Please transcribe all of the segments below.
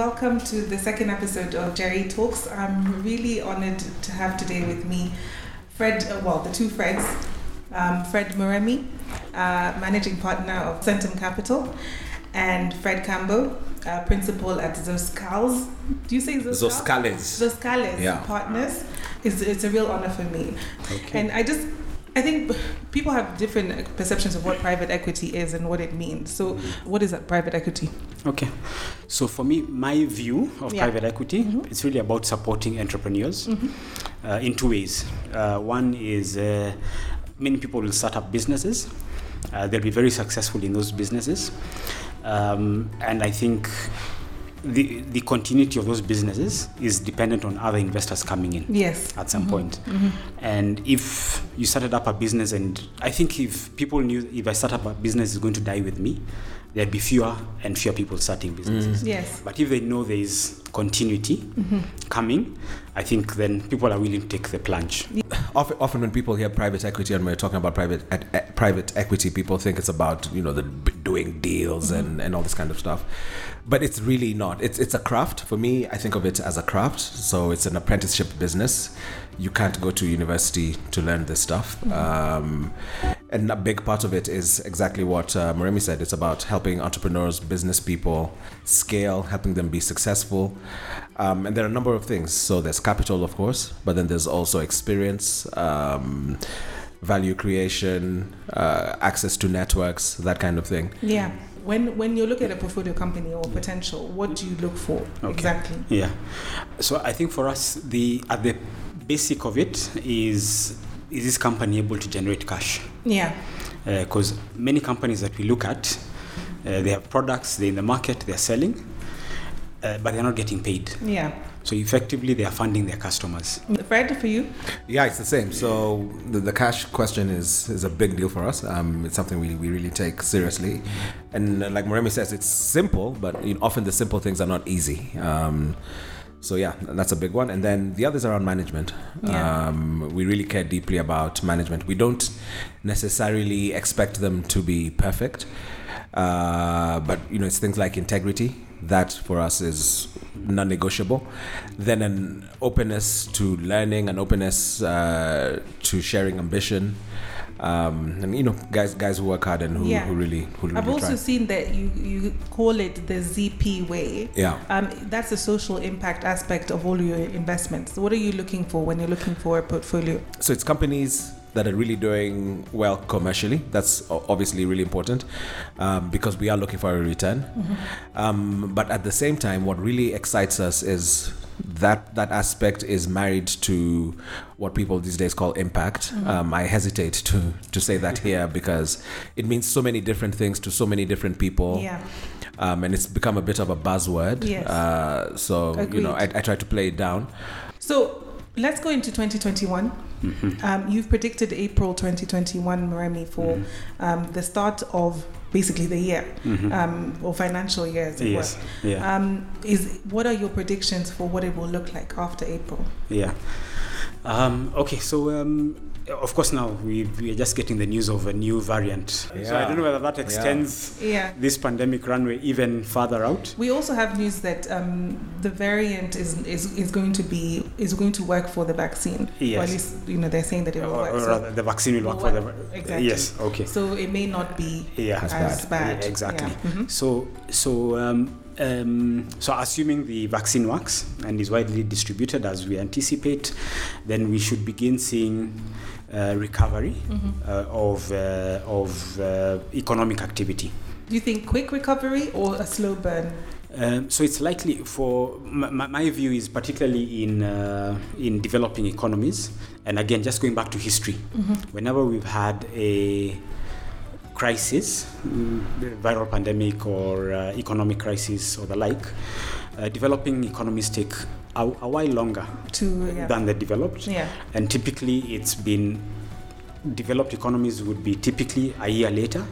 welcome to the second episode of Jerry Talks. I'm really honored to have today with me Fred, uh, well, the two Freds, um, Fred Moremi, uh, managing partner of Centum Capital, and Fred Campbell, uh, principal at Zoscals. Do you say Zoscals? Zoscales. Zoscales Yeah. Partners. It's, it's a real honor for me. Okay. And I just, I think people have different perceptions of what private equity is and what it means. So, what is that private equity? Okay. So for me, my view of Yeah. private equity, Mhm. it's really about supporting entrepreneurs Mhm. uh, in two ways. Uh, one is uh, many people will start up businesses. Uh, they'll be very successful in those businesses. Um, and I think the, the continuity of those businesses is dependent on other investors coming in Yes. at some Mhm. point. Mhm. And if you started up a business, and I think if people knew if I start up a business is going to die with me, there'd be fewer and fewer people starting businesses. Yes. But if they know there is continuity Mhm. coming, I think then people are willing to take the plunge. Often, often when people hear private equity and we're talking about private e- e- private equity, people think it's about you know the doing deals and, and all this kind of stuff, but it's really not. It's it's a craft. For me, I think of it as a craft. So it's an apprenticeship business. You can't go to university to learn this stuff. Um, and a big part of it is exactly what uh, Moremi said. It's about helping entrepreneurs, business people scale, helping them be successful. Um, and there are a number of things. So there's capital, of course, but then there's also experience, um, value creation, uh, access to networks, that kind of thing. Yeah. When when you look at a portfolio company or potential, what do you look for Okay. exactly? Yeah. So I think for us, the at the basic of it is is this company able to generate cash? Yeah. Because many companies that we look at, uh, they have products, they're in the market, they're selling, uh, but they're not getting paid. Yeah. So effectively, they are funding their customers. Fred, for you? Yeah, it's the same. So the, the cash question is is a big deal for us. Um, it's something we, we really take seriously, and uh, like Moremi says, it's simple, but you know, often the simple things are not easy. Um, so yeah, that's a big one. And then the others are on management. Yeah. Um, we really care deeply about management. We don't necessarily expect them to be perfect, uh, but you know, it's things like integrity that for us is non-negotiable. Then an openness to learning, an openness uh, to sharing ambition, um, and you know, guys guys who work hard and who, Yeah. who really who really I've also try. seen that you you call it the ZP way. Yeah. Um, that's the social impact aspect of all your investments. What are you looking for when you're looking for a portfolio? So it's companies that are really doing well commercially. That's obviously really important um, because we are looking for a return. Um, but at the same time, what really excites us is that that aspect is married to what people these days call impact. Um, I hesitate to to say that here because it means so many different things to so many different people. Yeah. Um, and it's become a bit of a buzzword. Yes. Uh, so you know, I, I try to play it down. So let's go into 2021. Um, you've predicted April 2021, Moremi, for Mm-hmm. um, the start of basically the year um, or financial year, as it Yes. were. Yeah. Um, is what are your predictions for what it will look like after April? Yeah. Um, okay, so um, of course now we, we are just getting the news of a new variant. So I don't know whether that extends Yeah. this pandemic runway even further out. We also have news that um, the variant is, is is going to be is going to work for the vaccine. Or Yes. at least you know they're saying that it will Or, work. or So, rather, the vaccine will will work for the. work, exactly. Yes. Okay. so it may not be Yeah. As as, bad. Yeah, exactly. Yeah. Mhm. So so um, so assuming the vaccine works and is widely distributed as we anticipate, then we should begin seeing uh, recovery Mhm. uh, of uh, of uh, economic activity. Do you think quick recovery or a slow burn? Um, so it's likely for my, my- view is particularly in uh, in developing economies, and again, just going back to history, whenever we've had a crisis, mm, viral pandemic or uh, economic crisis or the like, uh, developing economies take a, a while longer To yeah. than the developed, yeah. and typically it's been developed economies would be typically a year later.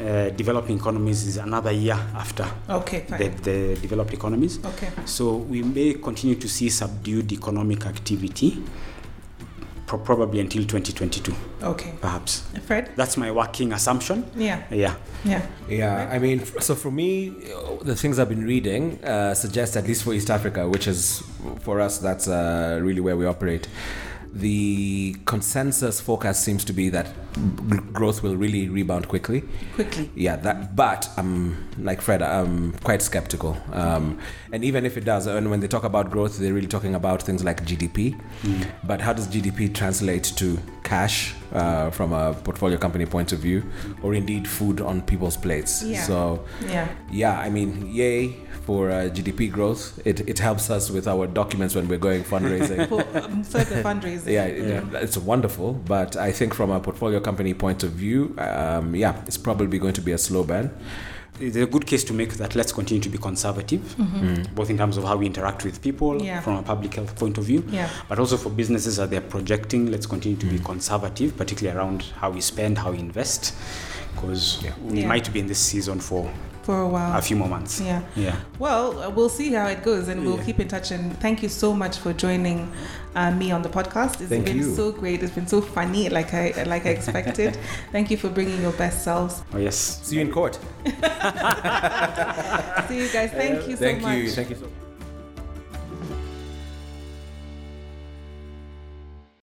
Uh, developing economies is another year after Okay, the, the developed economies. okay. So we may continue to see subdued economic activity pro- probably until 2022, Okay. perhaps. Fred? That's my working assumption. Yeah. Yeah. Yeah. Yeah, I mean, so for me, uh, the things I've been reading uh, suggest, at least for East Africa, which is for us, that's uh, really where we operate. The consensus forecast seems to be that g- growth will really rebound quickly. Quickly. Yeah, that. But I'm like Fred. I'm quite skeptical. Um, and even if it does, and when they talk about growth, they're really talking about things like GDP. But how does GDP translate to cash uh, from a portfolio company point of view, or indeed food on people's plates? Yeah. So Yeah. yeah, I mean, yay for uh, GDP growth. It it helps us with our documents when we're going fundraising. For um, further fundraising. Yeah, it, it's wonderful, but I think from a portfolio company point of view, um, yeah, it's probably going to be a slow burn. There's a good case to make that let's continue to be conservative, mm-hmm. both in terms of how we interact with people Yeah. from a public health point of view, Yeah. but also for businesses that they're projecting, let's continue to be mm. conservative, particularly around how we spend, how we invest, because we Yeah. might be in this season for For a while. a few more months. Yeah. Yeah. Well, uh, we'll see how it goes and we'll Yeah. keep in touch. And thank you so much for joining uh, me on the podcast. It's Thank been you. so great. It's been so funny, like I like I expected. thank you for bringing your best selves. Oh, yes. See you in court. See you guys. Thank you so Thank much. you. Thank you so much.